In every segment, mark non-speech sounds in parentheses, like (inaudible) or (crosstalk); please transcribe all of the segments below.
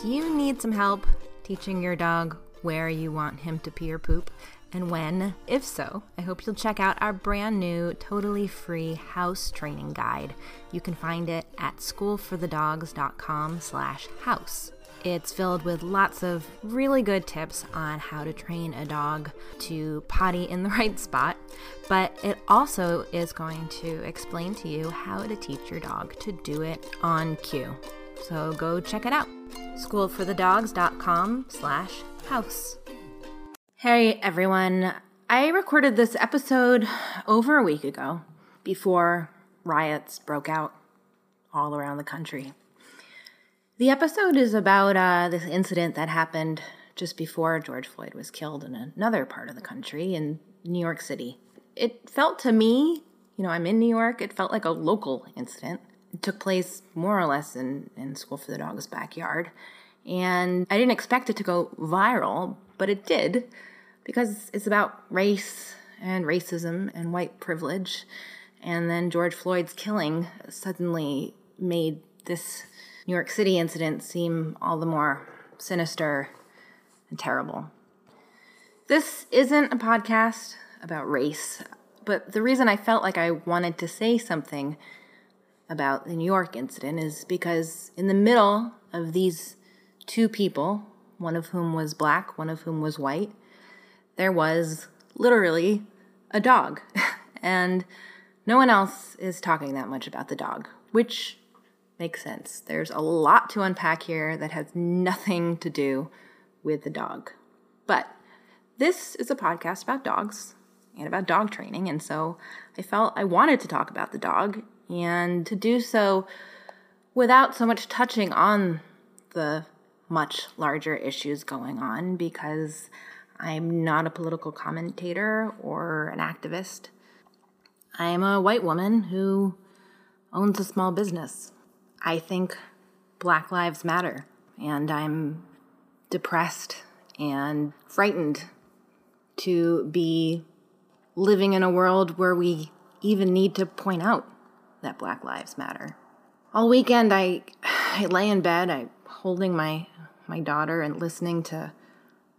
Do you need some help teaching your dog where you want him to pee or poop and when? If so, I hope you'll check out our brand new, totally free house training guide. You can find it at schoolforthedogs.com slash house. It's filled with lots of really good tips on how to train a dog to potty in the (laughs) right spot, but it also is going to explain to you how to teach your dog to do it on cue. So go check it out. Schoolforthedogs.com slash house. Hey everyone. I recorded this episode over a week ago before riots broke out all around the country. The episode is about uh, this incident that happened just before George Floyd was killed in another part of the country in New York City. It felt to me, you know, I'm in New York, it felt like a local incident. Took place more or less in, in School for the Dog's backyard. And I didn't expect it to go viral, but it did because it's about race and racism and white privilege. And then George Floyd's killing suddenly made this New York City incident seem all the more sinister and terrible. This isn't a podcast about race, but the reason I felt like I wanted to say something about the New York incident is because in the middle of these two people, one of whom was black, one of whom was white, there was literally a dog. (laughs) and no one else is talking that much about the dog, which makes sense. There's a lot to unpack here that has nothing to do with the dog. But this is a podcast about dogs and about dog training, and so I felt I wanted to talk about the dog and to do so without so much touching on the much larger issues going on because I'm not a political commentator or an activist. I am a white woman who owns a small business. I think Black Lives Matter, and I'm depressed and frightened to be living in a world where we even need to point out that Black Lives Matter. All weekend, I, I lay in bed, I holding my my daughter and listening to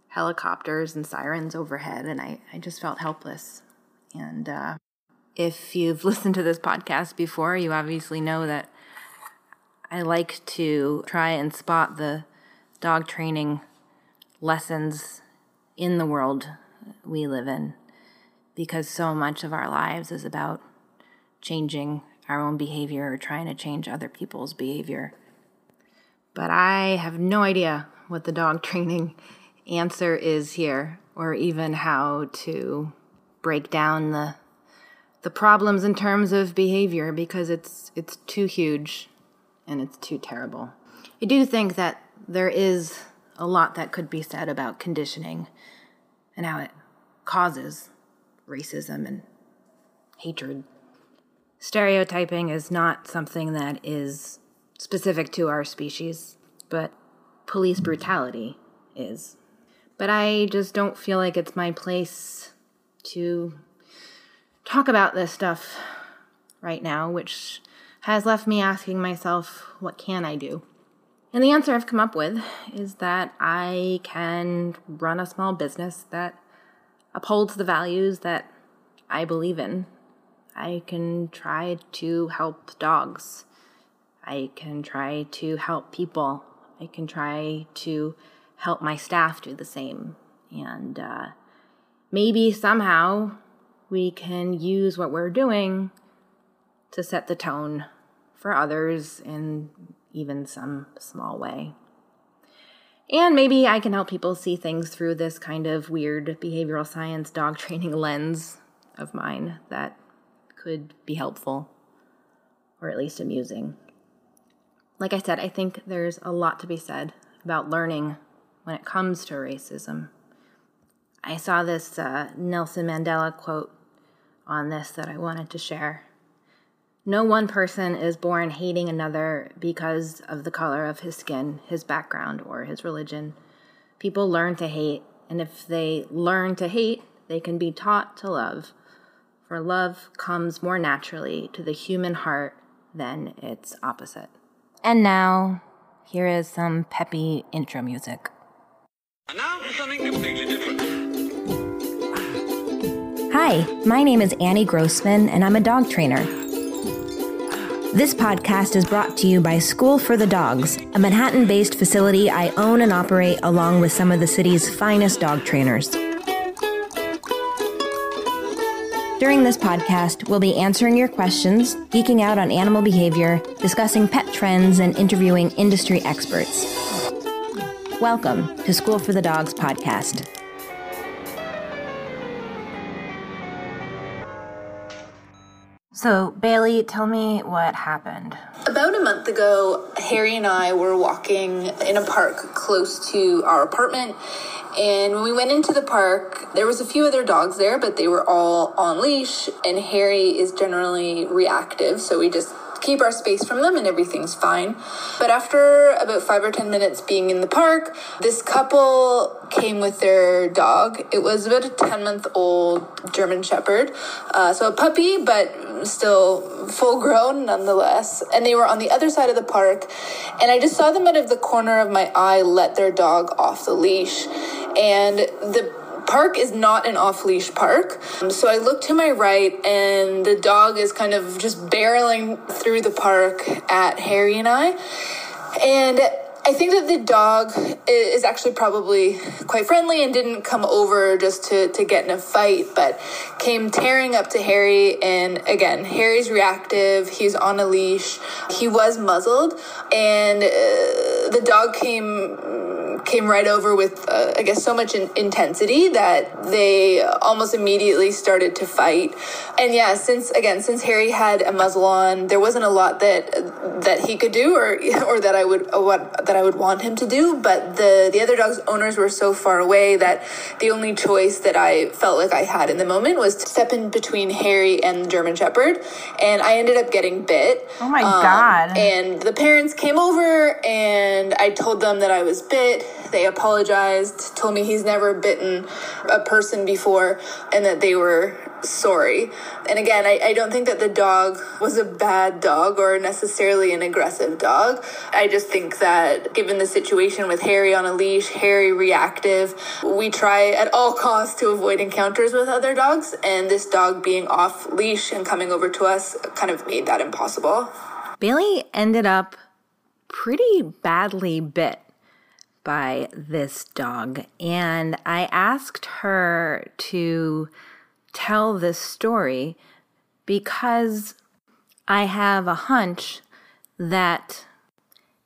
helicopters and sirens overhead, and I, I just felt helpless. And uh, if you've (laughs) listened to this podcast before, you obviously know that I like to try and spot the dog training lessons in the world we live in because so much of our lives is about changing our own behavior or trying to change other people's behavior. But I have no idea what the dog (laughs) training answer is here or even how to break down the the problems in terms of behavior because it's it's too huge and it's too terrible. I do think that there is a lot that could be said about conditioning and how it causes racism and hatred. Stereotyping is not something that is specific to our species, but police brutality is. But I just don't feel like it's my place to talk about this stuff right now, which has left me asking myself, what can I do? And the answer I've come up with is that I can run a small business that upholds the values that I believe in. I can try to help dogs. I can try to help people. I can try to help my staff do the same. And uh, maybe somehow we can use what we're doing to set the tone for others in even some small way. And maybe I can help people see things through this kind of weird behavioral science dog (laughs) training lens of mine that could be helpful or at least amusing. Like I said, I think there's a lot to be said about learning when it comes to racism. I saw this uh, Nelson Mandela quote on this that I wanted to share. No one person is born hating another because of the color of his skin, his background, or his religion. People learn to hate, and if they learn to hate, they can be taught to love. For love comes more naturally to the human heart than its opposite. And now, here is some peppy intro music. And now for something completely different. Hi, my name is Annie Grossman, and I'm a dog trainer. This podcast is brought to you by School for the Dogs, a Manhattan based facility I own and operate along with some of the city's finest dog trainers. During this podcast, we'll be answering your questions, geeking out on animal behavior, discussing pet trends, and interviewing industry experts. Welcome to School for the Dogs podcast. So, Bailey, tell me what happened. About a month ago, Harry and I were walking in a park close to our apartment. And when we went into the park, there was a few other dogs there, but they were all on leash. And Harry is generally reactive, so we just keep our space from them and everything's fine. But after about five or 10 minutes being in the park, this couple came with their dog. It was about a 10 month old German Shepherd. Uh, so a puppy, but still full grown nonetheless. And they were on the other side of the park. And I just saw them out of the corner of my eye let their dog off the leash. And the park is not an off leash park. Um, so I look to my right, and the dog is kind of just barreling through the park at Harry and I. And I think that the dog is actually probably quite friendly and didn't come over just to, to get in a fight, but came tearing up to Harry. And again, Harry's reactive. He's on a leash. He was muzzled, and uh, the dog came came right over with, uh, I guess, so much in- intensity that they almost immediately started to fight. And yeah, since again, since Harry had a muzzle on, there wasn't a lot that that he could do, or (laughs) or that I would uh, what that I would want him to do. But the the other dog's owners were so far away that the only choice that I felt like I had in the moment was to step in between Harry and the German Shepherd, and I ended up getting bit. Oh my um, god! And the parents came over, and I told them that I was bit they apologized, told me he's never bitten a person before, and that they were sorry. And again, I, I don't think that the dog was a bad dog or necessarily an aggressive dog. I just think that given the situation with Harry on a leash, Harry reactive, we try at all costs to avoid encounters with other dogs, and this dog being off leash and coming over to us kind of made that impossible. Bailey ended up pretty badly bit by this dog. And I asked her to tell this story because I have a hunch that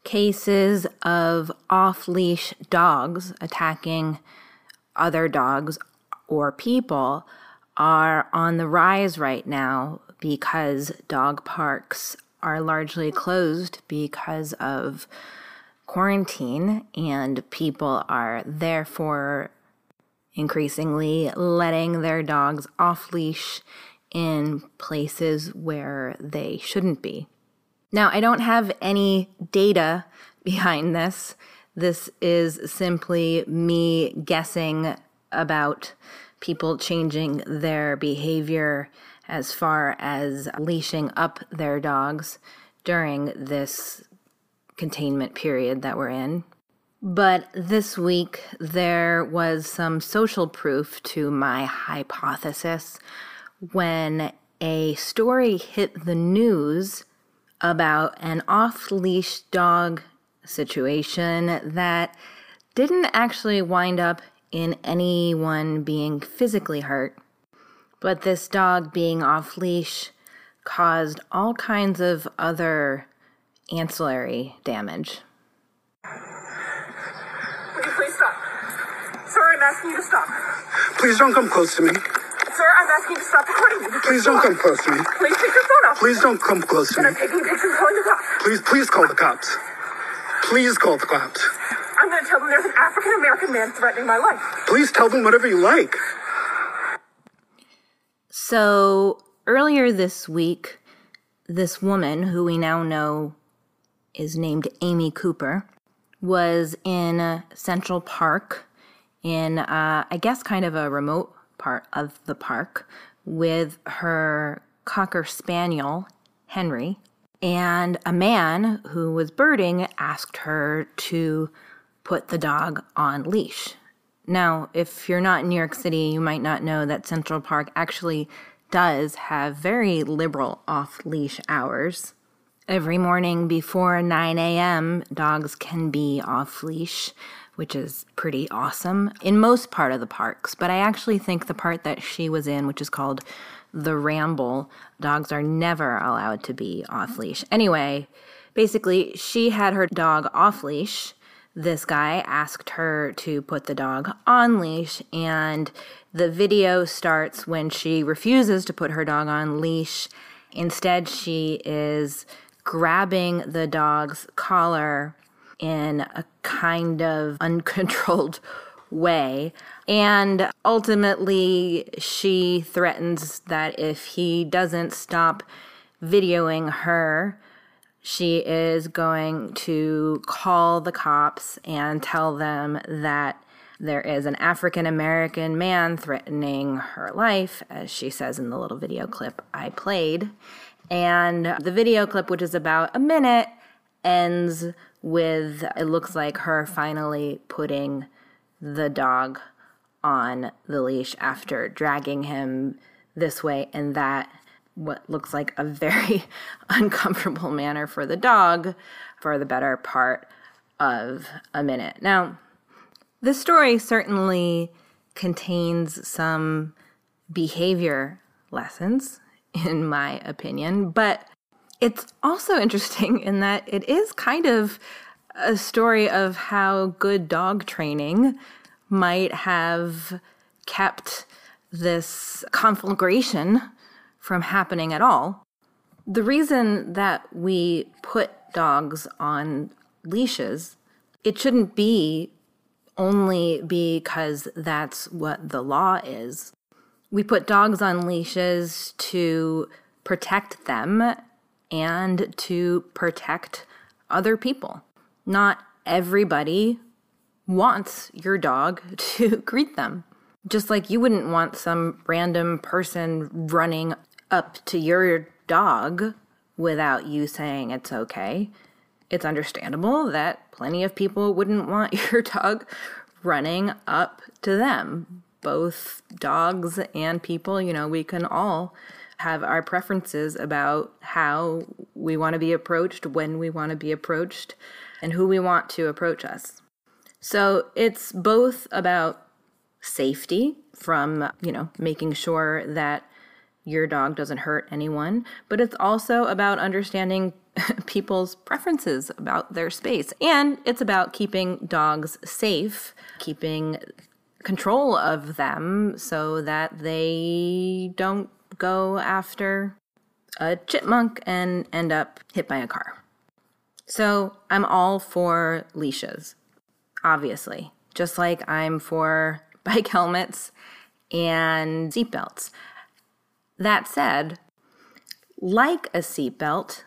cases of off leash dogs attacking other dogs or people are on the rise right now because dog parks are largely closed because of quarantine, and people are therefore increasingly letting their dogs off leash in places where they shouldn't be. Now, I don't have any data (laughs) behind this. This is simply me guessing about people changing their behavior as far as leashing up their dogs during this containment period that we're in. But this week, there was some social proof to my hypothesis when a story hit the news about an off leash dog situation that didn't actually wind up in anyone being physically hurt, but this dog being off leash caused all kinds of other ancillary damage. Asking you to stop. Please don't come close to me. Sir, I'm asking you to stop recording me. Please don't come close to me. Please take your phone off. Please don't come close to me. I'm taking pictures calling the cops. Please, please call the cops. Please call the cops. I'm going to tell them there's an African American man threatening my life. Please tell them whatever you like. So, earlier this week, this woman who we now know is named Amy Cooper, was in Central Park in, uh, I guess, kind of a remote part of the park with her Cocker Spaniel, Henry. And a man who was birding asked her to put the dog on leash. Now, if you're not in New York City, you might not know that Central Park actually does have very liberal off leash hours. Every morning before 9 a.m., dogs can be off leash, which is pretty awesome in most part of the parks. But I actually think the part that she was in, which is called the Ramble, dogs are never allowed to be off leash. Anyway, basically, she had her dog off leash. This guy asked her to put the dog on leash, and the video starts when she refuses to put her dog on leash. Instead, she is grabbing the dog's collar in a kind of (laughs) uncontrolled way. And ultimately, she threatens that if he doesn't stop videoing her, she is going to call the cops and tell them that there is an African American man threatening her life, as she says in the little video clip I played. And the video clip, which is about a minute, ends with it looks like her finally putting the dog on the leash after dragging him this way and that what looks like a very (laughs) uncomfortable manner for the dog for the better part of a minute. Now, the story certainly contains some behavior lessons in my opinion. But it's also (laughs) interesting in that it is kind of a story of how good dog training might have kept this conflagration from happening at all. The reason that we put dogs on leashes, it shouldn't be only because that's what the law is. We put dogs on leashes to protect them and to protect other people. Not everybody wants your dog (laughs) to greet them. Just like you wouldn't want some random person running up to your dog without you saying it's okay. It's understandable that plenty of people wouldn't want (laughs) your dog running up to them both dogs and people, you know, we can all have our preferences about how we want to be approached, when we want to be approached, and who we want to approach us. So it's both about safety from, you know, making sure that your dog doesn't hurt anyone, but it's also about understanding (laughs) people's preferences about their space. And it's about keeping dogs safe, keeping control of them so that they don't go after a chipmunk and end up hit by a car. So I'm all for leashes, obviously, just like I'm for (laughs) bike helmets and seatbelts. That said, like a seatbelt,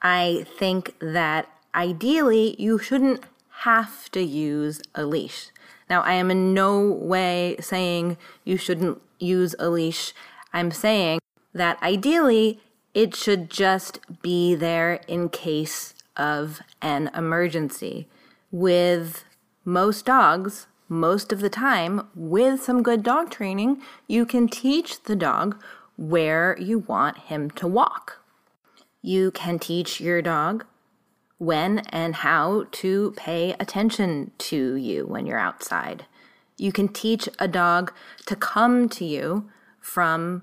I think that ideally you shouldn't have to use a leash. Now, I am in no way saying you shouldn't use a leash. I'm saying that ideally it should just be there in case of an emergency. With most dogs, most of the time, with some good dog training, you can teach the dog where you want him to walk. You can teach your dog when and how to pay attention to you when you're outside. You can teach a dog to come to you from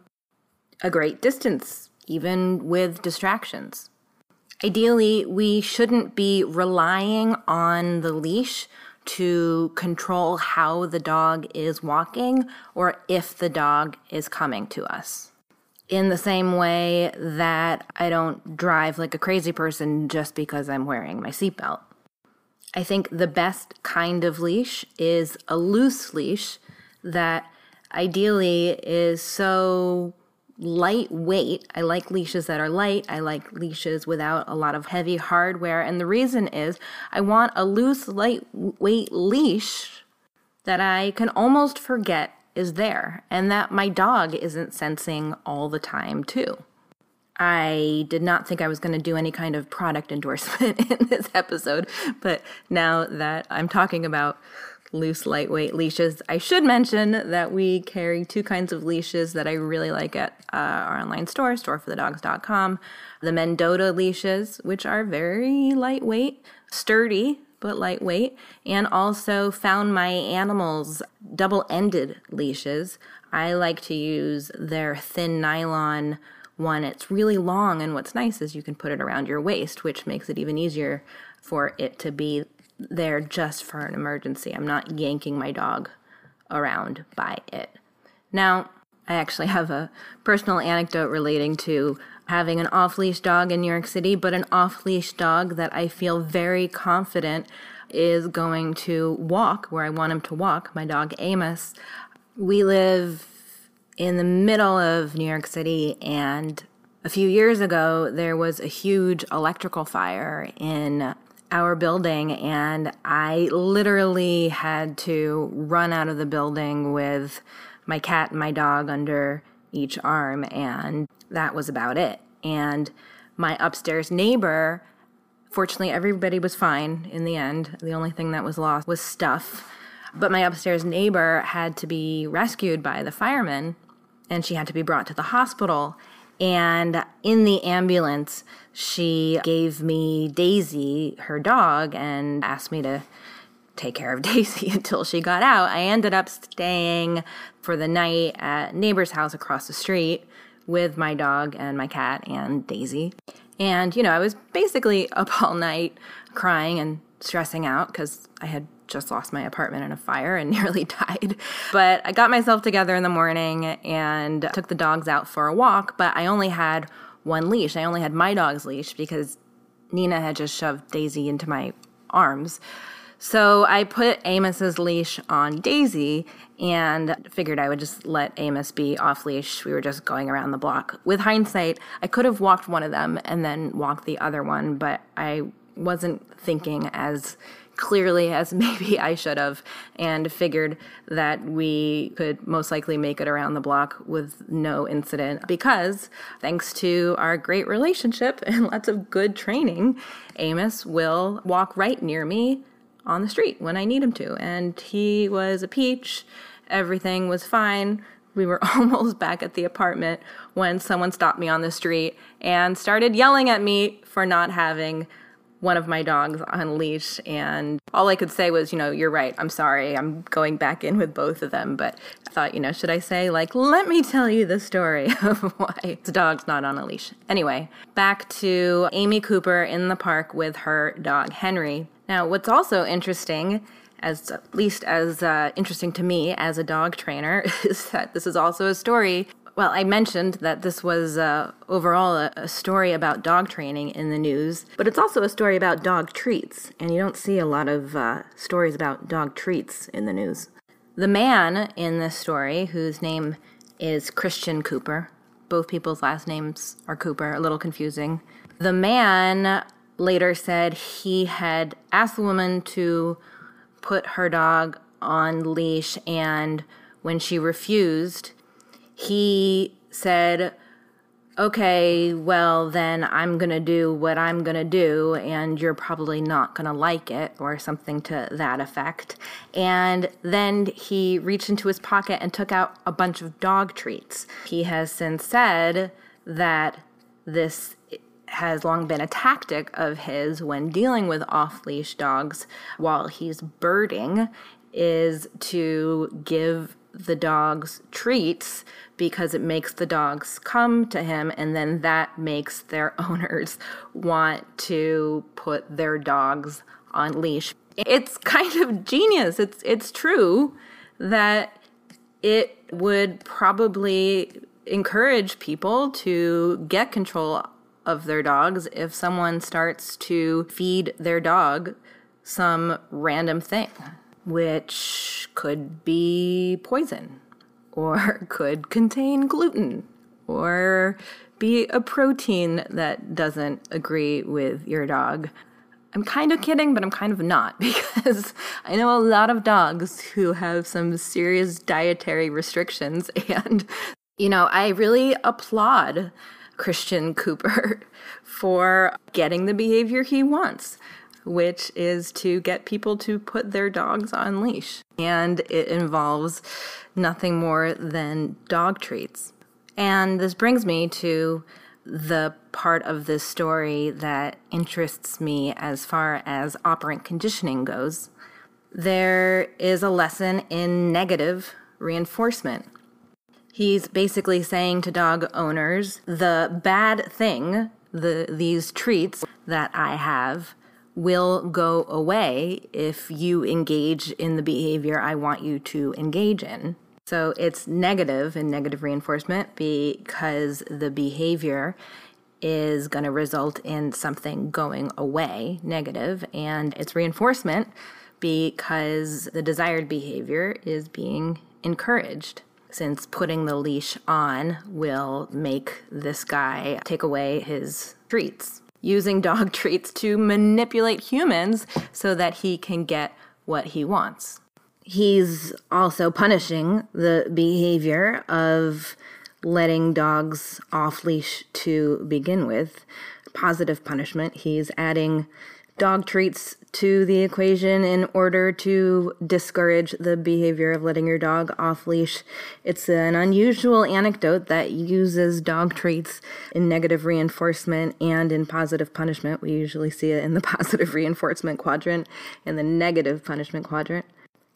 a great distance, even with distractions. Ideally, we shouldn't be relying on the leash to control how the dog is walking or if the dog is coming to us in the same way that I don't drive like a crazy person just because I'm wearing my seatbelt. I think the best kind of leash is a loose leash that ideally is so lightweight. I like leashes that are light. I like leashes without a lot of heavy hardware. And the reason is I want a loose, lightweight leash that I can almost forget is there and that my dog isn't sensing all the time, too. I did not think I was going to do any kind of product endorsement (laughs) in this episode, but now that I'm talking about loose, lightweight leashes, I should mention that we carry two kinds of leashes that I really like at uh, our online store, storeforthedogs.com. The Mendota leashes, which are very lightweight, sturdy, but lightweight, and also Found My Animals double ended leashes. I like to use their thin nylon one. It's really long, and what's nice is you can put it around your waist, which makes it even easier for it to be there just for an emergency. I'm not yanking my dog around by it. Now, I actually have a personal anecdote relating to having an off leash dog in New York City, but an off leash dog that I feel very confident is going to walk where I want him to walk, my dog Amos. We live in the middle of New York City, and a few years ago, there was a huge electrical fire in our building, and I literally had to run out of the building with my cat and my dog under each arm, and that was about it. And my upstairs neighbor, fortunately, everybody was fine in the end. The only thing that was lost was stuff. But my upstairs neighbor had to be rescued by the firemen, and she had to be brought to the hospital. And in the ambulance, she gave me Daisy, her dog, and asked me to take care of (laughs) Daisy until she got out. I ended up staying for the night at neighbor's house across the street with my dog and my cat and Daisy. And, you know, I was basically up all night crying and stressing out because I had just lost my apartment in a fire and (laughs) nearly died. But I got myself together in the morning and took the dogs out for a walk, but I only had one leash. I only had my dog's leash because Nina had just shoved Daisy into my arms. So I put Amos's leash on Daisy and figured I would just let Amos be off leash. We were just going around the block. With hindsight, I could have walked one of them and then walked the other one, but I wasn't thinking as clearly as (laughs) maybe I should have, and figured that we could most likely make it around the block with no incident because, thanks to our great relationship (laughs) and lots of good training, Amos will walk right near me on the street when I need him to. And he was a peach, everything was fine. We were (laughs) almost back at the apartment when someone stopped me on the street and started yelling at me for not having one of my dogs on leash and all I could say was, you know, you're right. I'm sorry. I'm going back in with both of them, but I thought, you know, should I say like, let me tell you the story (laughs) of why the dog's not on a leash. Anyway, back to Amy Cooper in the park with her dog Henry. Now, what's also interesting as at least as uh, interesting to me as a dog trainer (laughs) is that this is also a story well, I mentioned that this was uh, overall a, a, story about dog training in the news, but it's also a story about dog treats, and you don't see a lot of uh, stories about dog treats in the news. The man in this story, whose name is Christian Cooper, both people's last names are Cooper, a little confusing. The man later said he had asked the woman to put her dog on leash, and when she refused, he said, okay, well, then I'm going to do what I'm going to do, and you're probably not going to like it, or something to that effect. And then he reached into his pocket and took out a bunch of dog treats. He has since said that this has long been a tactic of his when dealing with off leash dogs while he's birding is to give the dogs treats because it makes the dogs come to him and then that makes their (laughs) owners want to put their dogs on leash. It's kind of genius. It's it's true that it would probably encourage people to get control of their dogs if someone starts to feed their dog some random thing which could be poison or (laughs) could contain gluten or be a protein that doesn't agree with your dog. I'm kind of kidding, but I'm kind of not (laughs) because I know a lot of dogs who have some serious dietary restrictions. (laughs) And, you know, I really applaud Christian Cooper for getting the behavior he wants, which is to get people to put their dogs on leash. And it involves nothing more than dog treats. And this brings me to the part of this story that interests me as far as operant conditioning goes. There is a lesson in negative reinforcement. He's basically saying to dog owners, the bad thing, the these treats that I have will go away if you engage in the behavior I want you to engage in. So it's and negative reinforcement because the behavior is going to result in something going away, negative, and it's reinforcement because the desired behavior is being encouraged. Since putting the leash on will make this guy take away his treats, using dog (laughs) treats to manipulate humans so that he can get what he wants. He's also punishing the behavior of letting dogs off leash to begin with. Positive punishment. He's adding dog treats to the equation in order to discourage the behavior of letting your dog off leash. It's an unusual anecdote that uses dog treats in negative reinforcement and in positive punishment. We usually see it in the (laughs) positive reinforcement quadrant and the negative punishment quadrant.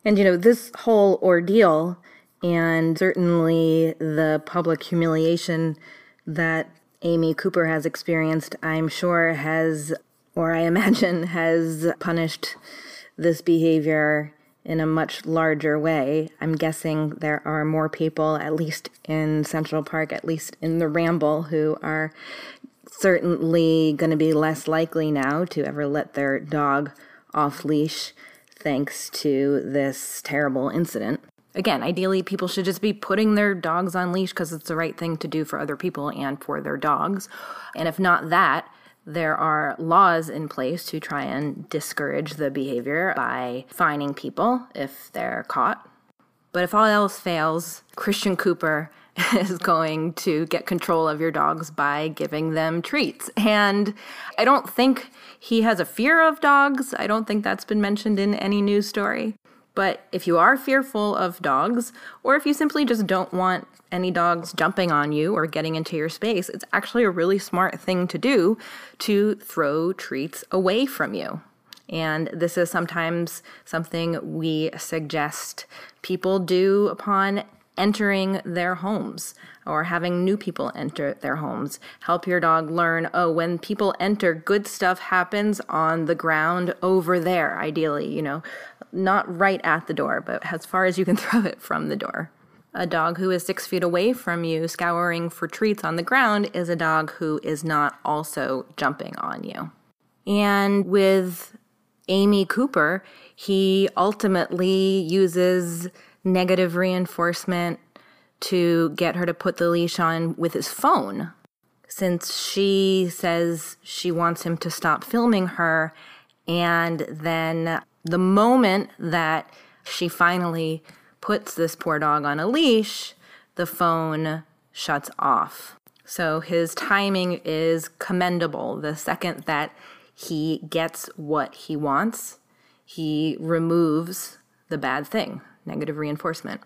And you know, this whole ordeal and certainly the public humiliation that Amy Cooper has experienced, I'm sure has, or I imagine, has punished this behavior in a much larger way. I'm guessing there are more people, at least in Central Park, at least in the Ramble, who are certainly going to be less likely now to ever let their dog off leash thanks to this terrible incident. Again, ideally, people should just be putting their dogs on leash because it's the right thing to do for other people and for their dogs. And if not that, there are laws in place to try and discourage the behavior by fining people if they're caught. But if all else fails, Christian Cooper (laughs) is going to get control of your dogs by giving them treats. And I don't think he has a fear of dogs. I don't think that's been mentioned in any news story. But if you are fearful of dogs, or if you simply just don't want any dogs jumping on you or getting into your space, it's actually a really smart thing to do to throw treats away from you. And this is sometimes something we suggest people do upon entering their homes or having new people enter their homes. Help your dog learn oh, when people enter, good stuff happens on the ground over there, ideally, you know, not right at the door, but as far as you can (laughs) throw it from the door. A dog who is six feet away from you, scouring for treats on the ground, is a dog who is not also jumping on you. And with Amy Cooper, he ultimately uses negative reinforcement to get her to put the leash on with his phone. Since she says she wants him to stop filming her, and then the moment that she finally puts this poor dog on a leash, the phone shuts off. So his timing is commendable. The second that he gets what he wants, he removes the bad thing, negative reinforcement.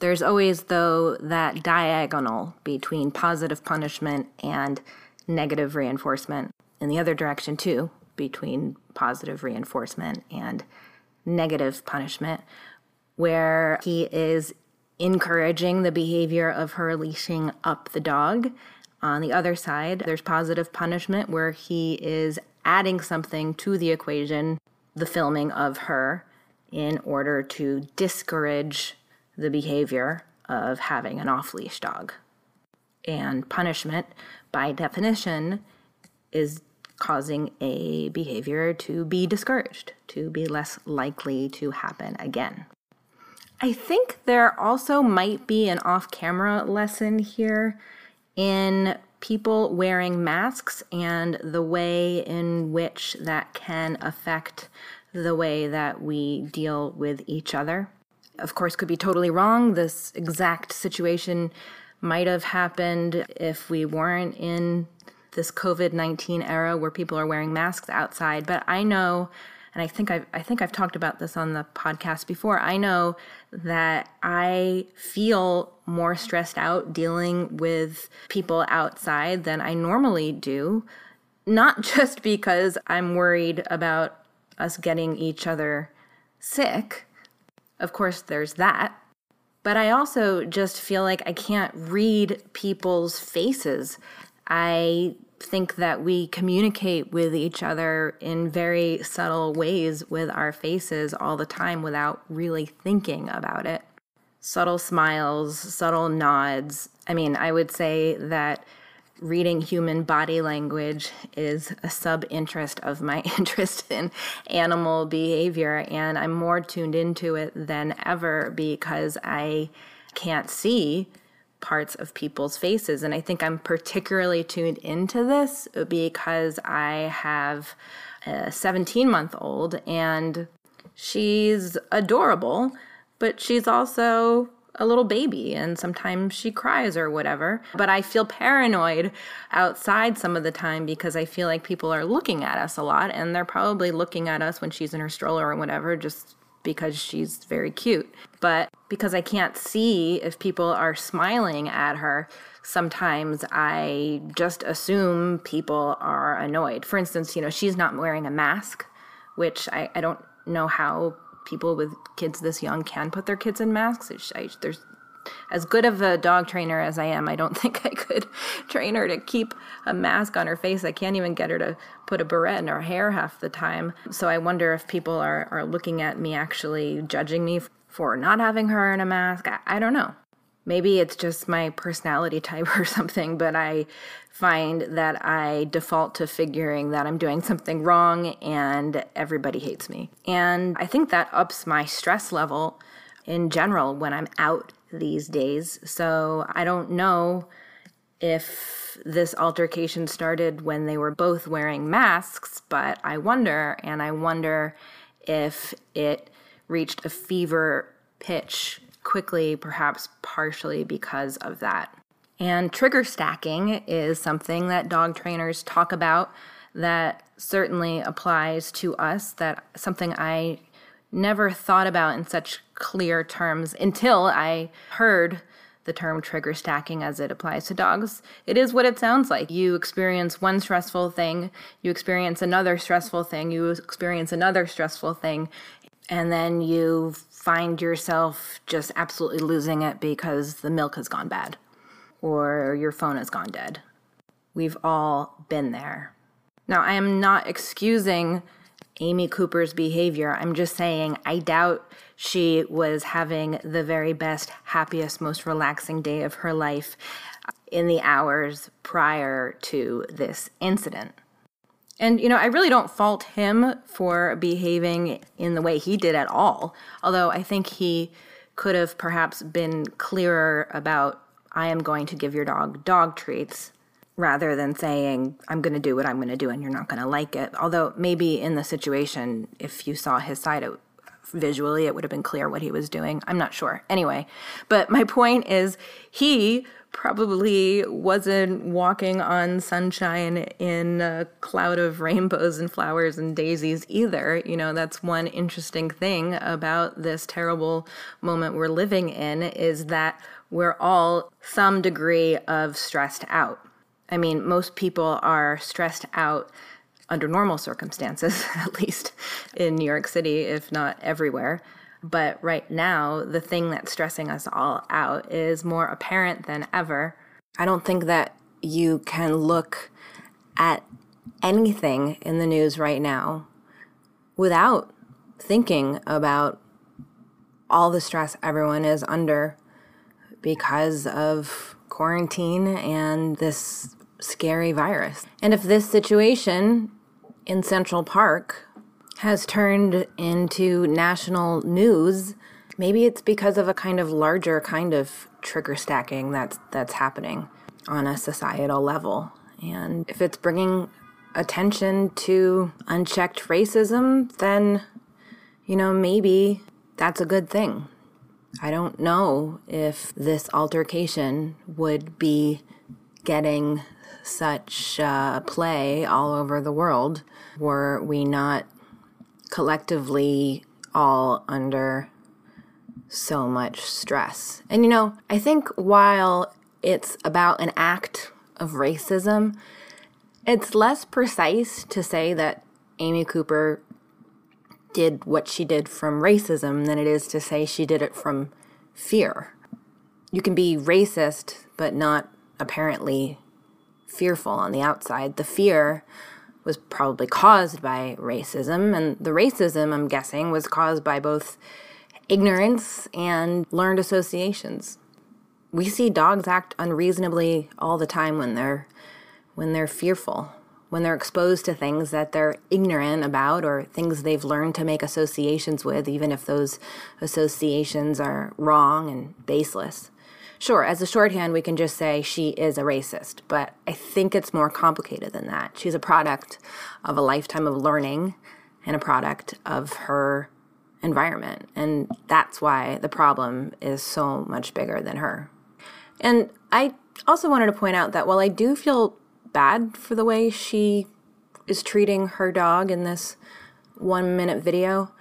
There's always, though, that diagonal between positive punishment and negative reinforcement in the other direction, too, between positive reinforcement and negative punishment, where he is encouraging the behavior of her leashing up the dog. On the other side, there's positive punishment where he is adding something to the equation, the filming of her, in order to discourage the behavior of having an off leash dog. And punishment, by definition, is causing a behavior to be discouraged, to be less likely to happen again. I think there also might be an off camera lesson here in people wearing masks and the way in which that can affect the way that we deal with each other. Of course, could be totally wrong. This exact situation might have happened if we weren't in this COVID 19 era where people are wearing masks outside. But I know, and I think I've, I think I've talked about this on the podcast before, I know that I feel more stressed out dealing with people outside than I normally do. Not (laughs) just because I'm worried about us getting each other sick. Of course, there's that. But I also just feel like I can't read people's faces. I think that we communicate with each other in very subtle ways with our faces all the time without really thinking about it. Subtle smiles, subtle nods. I mean, I would say that reading human body language is a sub interest of my (laughs) interest in animal behavior, and I'm more tuned into it than ever because I can't see parts of people's faces. And I think I'm particularly tuned into this because I have a 17 month old and she's adorable, but she's also a little baby and sometimes she cries or whatever. But I feel paranoid outside some of the time because I feel like people are looking at us a lot and they're probably looking at us when she's in her stroller or whatever, just because she's very cute. But because I can't see if people are smiling at her, sometimes I just assume people are annoyed. For instance, you know, she's not wearing a mask, which I, I don't know how people with kids this young can put their kids in masks. I, there's as good of a dog trainer as I am, I don't (laughs) think I could train her to keep a mask on her face. I can't even get her to put a beret in her hair half the time. So I wonder if people are, are looking at me actually judging me for not having her in a mask. I, I don't know. Maybe it's just my personality type (laughs) or something, but I find that I default to figuring that I'm doing something wrong and everybody hates me. And I think that ups my stress level in general when I'm out these days. So I don't know if this altercation started when they were both wearing masks, but I wonder, and I wonder if it reached a fever pitch quickly, perhaps partially because of that. And trigger stacking is something that dog trainers talk about that certainly applies to us, that something I never thought about in such clear terms until I heard the term trigger stacking as it applies to dogs. It is what it sounds like. You experience one stressful thing, you experience another stressful thing, you experience another stressful thing, and then you find yourself just absolutely losing it because the milk has gone bad or your phone has gone dead. We've all been there. Now, I am not excusing Amy Cooper's behavior. I'm just saying, I doubt she was having the very best, happiest, most relaxing day of her life in the hours prior to this incident. And, you know, I really don't fault him for behaving in the way he did at all, although I think he could have perhaps been clearer about I am going to give your dog dog treats rather than saying, I'm going to do what I'm going to do and you're not going to like it. Although, maybe in the situation, if you saw his side it, visually, it would have been clear what he was doing. I'm not sure. Anyway, but my point is, he probably wasn't walking on sunshine in a cloud of rainbows and flowers and daisies either. You know, that's one interesting thing about this terrible moment we're living in is that we're all some degree of stressed out. I mean, most people are stressed out under normal circumstances, (laughs) at least in New York City, if not everywhere. But right now, the thing that's stressing us all out is more apparent than ever. I don't think that you can look at anything in the news right now without thinking about all the stress everyone is under because of quarantine and this scary virus. And if this situation in Central Park has turned into national news, maybe it's because of a kind of larger kind of trigger stacking that's that's happening on a societal level. And if it's bringing attention to unchecked racism, then you know, maybe that's a good thing. I don't know if this altercation would be getting such uh, play all over the world were we not collectively all under so much stress. And you know, I think while it's about an act of racism, it's less precise to say that Amy Cooper did what she did from racism than it is to say she did it from fear. You can be racist, but not apparently fearful on the outside. The fear was probably caused by racism, and the racism, I'm guessing, was caused by both ignorance and learned associations. We see dogs act unreasonably all the time when they're when they're fearful, when they're exposed to things that they're ignorant about or things they've learned to make associations with, even if those associations are wrong and baseless. Sure, as a shorthand, we can just say she is a racist, but I think it's more complicated than that. She's a product of a lifetime of learning and a product of her environment. And that's why the problem is so much bigger than her. And I also wanted to point out that while I do feel bad for the way she is treating her dog in this one minute video,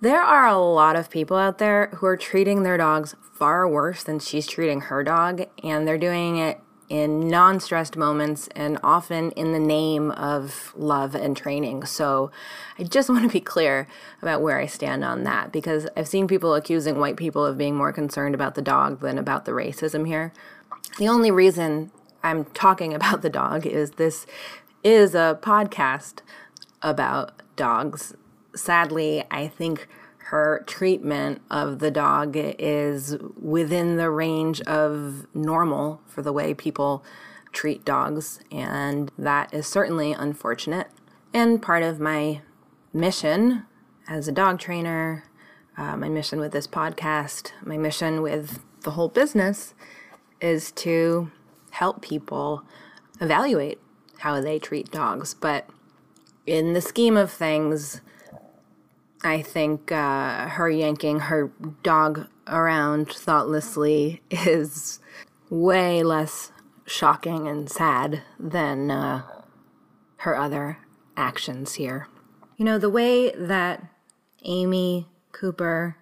there are a lot of people out there who are treating their dogs far worse than she's treating her dog, and they're doing it in non stressed moments and often in the name of love and training. So I just (laughs) want to be clear about where I stand on that because I've seen people accusing white people of being more concerned about the dog than about the racism here. The only reason I'm talking (laughs) about the dog is this is a podcast about dogs. Sadly, I think her treatment of the dog is within the range of normal for the way people treat dogs, and that is certainly unfortunate. And part of my mission as a dog trainer, uh, my mission with this podcast, my mission with the whole business is to help people evaluate how they treat dogs. But in the scheme of things, I think uh, her yanking her dog around thoughtlessly (laughs) is way less shocking and sad than uh, her other actions here. You know, the way that Amy Cooper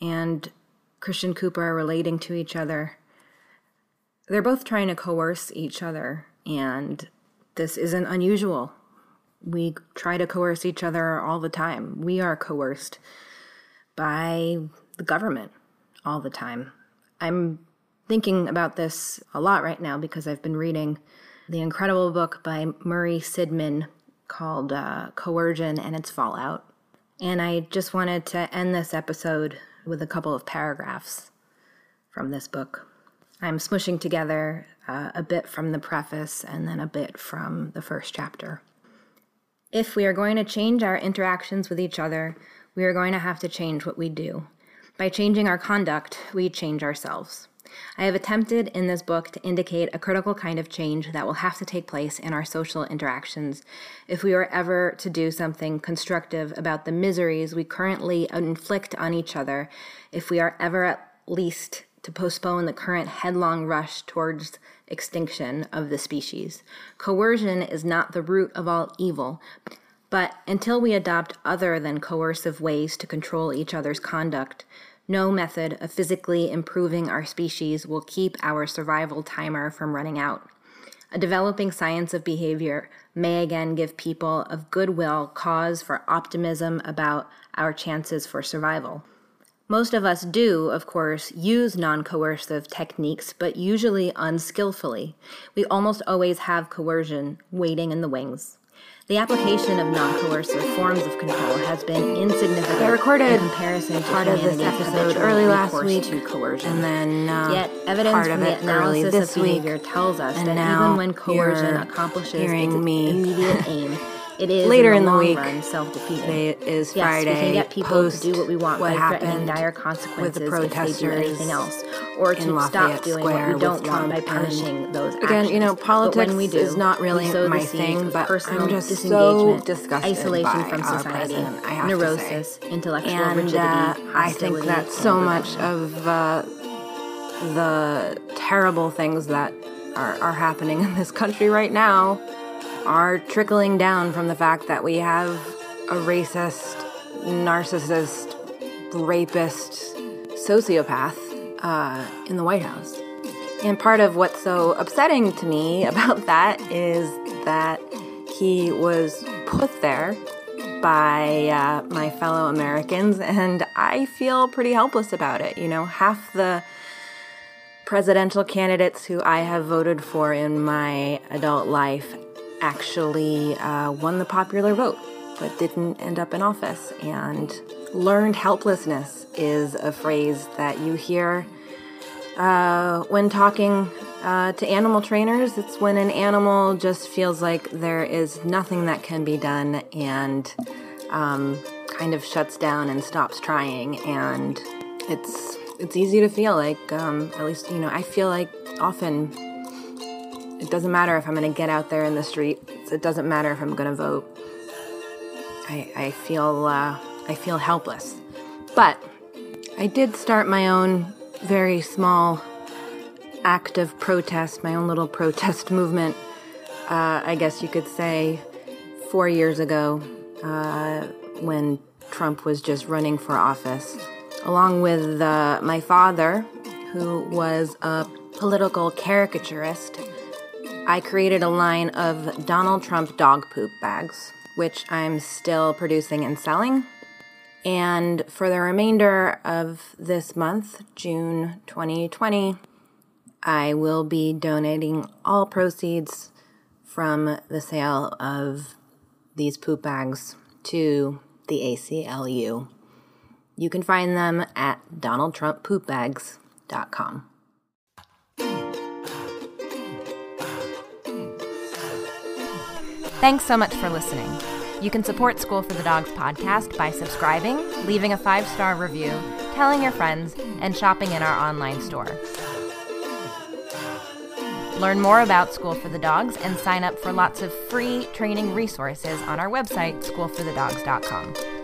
and Christian Cooper are relating to each other, they're both trying to coerce each other, and this isn't unusual we try to coerce each other all the time. We are coerced by the government all the time. I'm thinking about this a lot right now because I've been reading the incredible book by Murray Sidman called uh, Coercion and Its Fallout. And I just wanted to end this episode with a couple of paragraphs from this book. I'm smushing together uh, a bit from the preface and then a bit from the first chapter. If we are going to change our interactions with each other, we are going to have to change what we do. By changing our conduct, we change ourselves. I have attempted in this book to indicate a critical kind of change that will have to take place in our social interactions if we are ever to do something constructive about the miseries we currently inflict on each other, if we are ever at least to postpone the current headlong rush towards extinction of the species. Coercion is not the root of all evil, but until we adopt other than coercive ways to control each other's conduct, no method of physically improving our species will keep our survival timer from running out. A developing science of behavior may again give people of goodwill cause for optimism about our chances for survival. Most of us do, of course, use non coercive techniques, but usually unskillfully. We almost always have coercion waiting in the wings. The application of non coercive forms of control has been insignificant I recorded in comparison to part of this episode early last week, to coercion. and then uh, Yet evidence part from of the analysis this of week. behavior tells us and that now even when coercion accomplishes its me immediate (laughs) aim, it is later in in the, the long week, run self-defeating. Today is Yes, Friday. we can get people post to do what we want what by threatening happened dire with consequences the if they do anything else, or in to stop doing Square what we don't want by punishing those Again, you know, politics we do, is not really the my thing, but personal I'm just so disgusted isolation by from our society, president, I have to neurosis, say. intellectual and rigidity, uh, I think hostility, that so much of uh, the terrible things that are, are happening in this country right now are trickling down from the fact that we have a racist, narcissist, rapist, sociopath uh, in the White House. And part of what's so upsetting to me (laughs) about that is that he was put there by uh, my fellow Americans, and I feel pretty helpless about it. You know, half the presidential candidates who I have voted for in my adult life actually uh, won the popular vote, but didn't end up in office. And learned helplessness is a phrase that you hear uh, when talking uh, to animal trainers. It's when an animal just feels like there is nothing that can be done and um, kind of shuts down and stops trying. And it's it's easy to feel like, um, at least you know, I feel like often it doesn't matter if I'm going to get out there in the street. It doesn't matter if I'm going to vote. I, I feel uh, I feel helpless, but I did start my own very small act of protest, my own little (laughs) protest movement. Uh, I guess you could say four years ago, uh, when Trump was just running for office, along with uh, my father, who was a political caricaturist. I created a line of Donald Trump dog poop bags, which I'm still producing and selling. And for the remainder of this month, June 2020, I will be donating all proceeds from the sale of these poop bags to the ACLU. You can find them at donaldtrumppoopbags.com. Thanks so much for listening. You can support School for the Dogs podcast by subscribing, leaving a five star review, telling your friends, and shopping in our online store. Learn more about School for the Dogs and sign up for lots of free training resources on our website, schoolforthedogs.com.